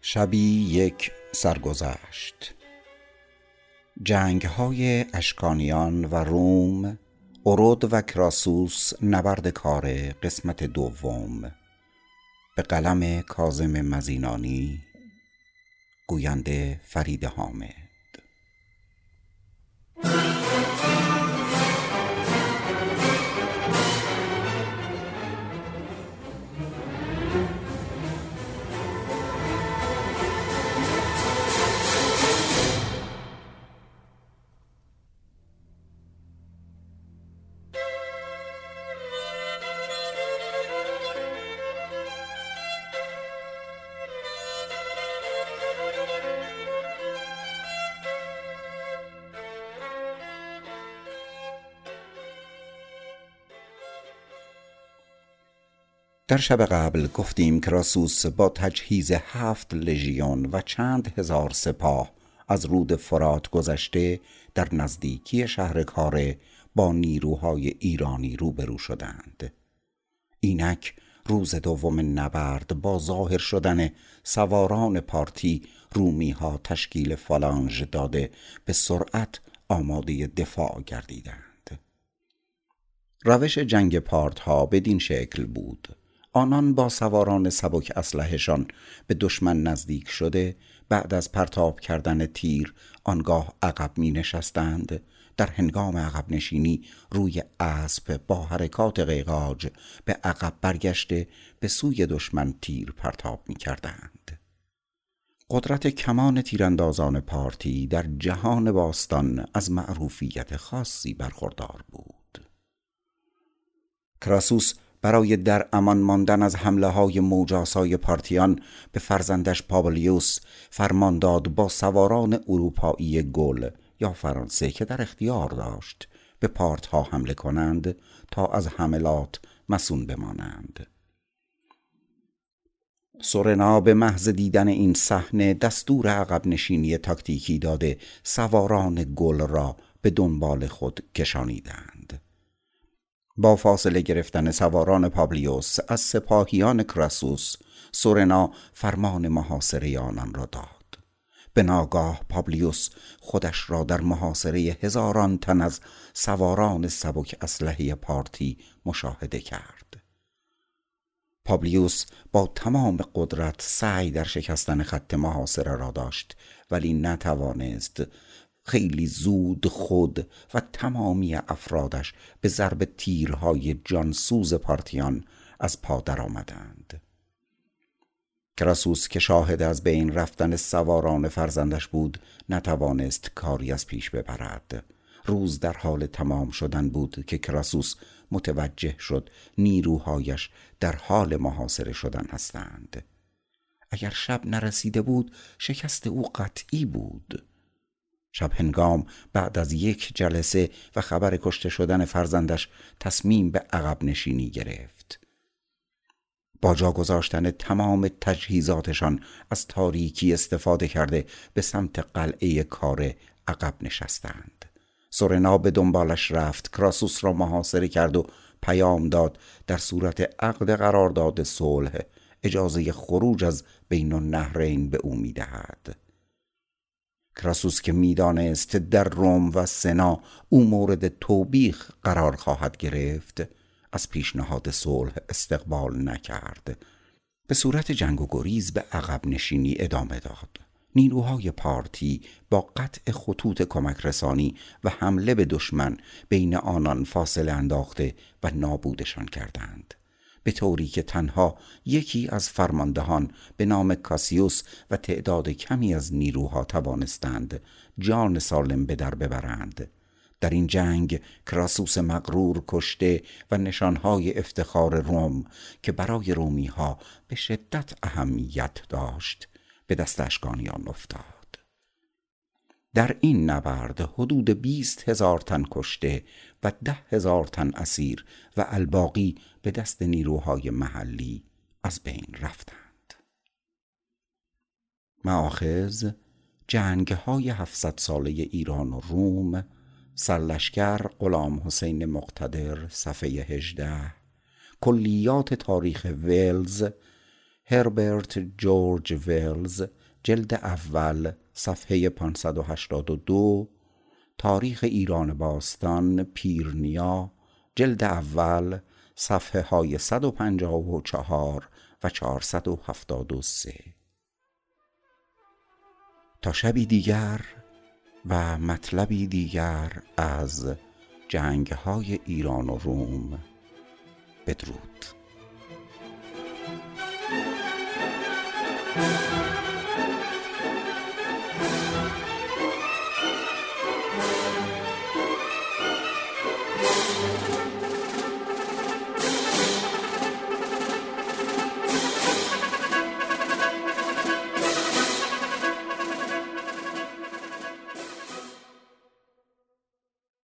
شبی یک سرگذشت. جنگ های اشکانیان و روم ارود و کراسوس نبرد کار قسمت دوم. به قلم کازم مزینانی گوینده فرید حامد. در شب قبل گفتیم کراسوس با تجهیز هفت لژیون و چند هزار سپاه از رود فرات گذشته در نزدیکی شهر کاره با نیروهای ایرانی روبرو شدند. اینک روز دوم نبرد با ظاهر شدن سواران پارتی رومی ها تشکیل فالانژ داده به سرعت آماده دفاع گردیدند. روش جنگ پارت ها بدین شکل بود. آنان با سواران سبک اسلحهشان به دشمن نزدیک شده بعد از پرتاب کردن تیر آنگاه عقب می نشستند در هنگام عقب نشینی روی اسب با حرکات قیقاج به عقب برگشته به سوی دشمن تیر پرتاب می کردند. قدرت کمان تیراندازان پارتی در جهان باستان از معروفیت خاصی برخوردار بود. کراسوس برای در امان ماندن از حمله های موجاسای پارتیان به فرزندش پابلیوس فرمان داد با سواران اروپایی گل یا فرانسه که در اختیار داشت به پارت ها حمله کنند تا از حملات مسون بمانند. سورنا به محض دیدن این صحنه دستور عقب نشینی تاکتیکی داده سواران گل را به دنبال خود کشانیدند. با فاصله گرفتن سواران پابلیوس از سپاهیان کراسوس سورنا فرمان محاصره آنان را داد. به ناگاه پابلیوس خودش را در محاصره هزاران تن از سواران سبک اسلحه پارتی مشاهده کرد. پابلیوس با تمام قدرت سعی در شکستن خط محاصره را داشت ولی نتوانست خیلی زود خود و تمامی افرادش به ضرب تیرهای جانسوز پارتیان از پا آمدند کراسوس که شاهد از بین رفتن سواران فرزندش بود نتوانست کاری از پیش ببرد. روز در حال تمام شدن بود که کراسوس متوجه شد نیروهایش در حال محاصره شدن هستند. اگر شب نرسیده بود شکست او قطعی بود. شب هنگام بعد از یک جلسه و خبر کشته شدن فرزندش تصمیم به عقب نشینی گرفت. با جا گذاشتن تمام تجهیزاتشان از تاریکی استفاده کرده به سمت قلعه کار عقب نشستند. سورنا به دنبالش رفت کراسوس را محاصره کرد و پیام داد در صورت عقد قرارداد صلح اجازه خروج از بین النهرین به او می‌دهد. کراسوس که می‌دانست در روم و سنا او مورد توبیخ قرار خواهد گرفت از پیشنهاد صلح استقبال نکرد. به صورت جنگ و گریز به عقب نشینی ادامه داد. نیروهای پارتی با قطع خطوط کمک رسانی و حمله به دشمن بین آنان فاصله انداخته و نابودشان کردند. به طوری که تنها یکی از فرماندهان به نام کاسیوس و تعداد کمی از نیروها توانستند جان سالم به در ببرند. در این جنگ کراسوس مغرور کشته و نشانهای افتخار روم که برای رومی ها به شدت اهمیت داشت به دست اشکانیان افتاد. در این نبرد حدود بیست هزار تن کشته و ده هزار تن اسیر و الباقی به دست نیروهای محلی از بین رفتند. معاخذ جنگ های هفتصد ساله ایران و روم سرلشکر غلام حسین مقتدر صفحه 18 کلیات تاریخ ولز هربرت جورج ویلز جلد اول صفحه 582 تاریخ ایران باستان پیرنیا جلد اول صفحه های 154 و 473 تا شبی دیگر و مطلبی دیگر از جنگ های ایران و روم بدرود.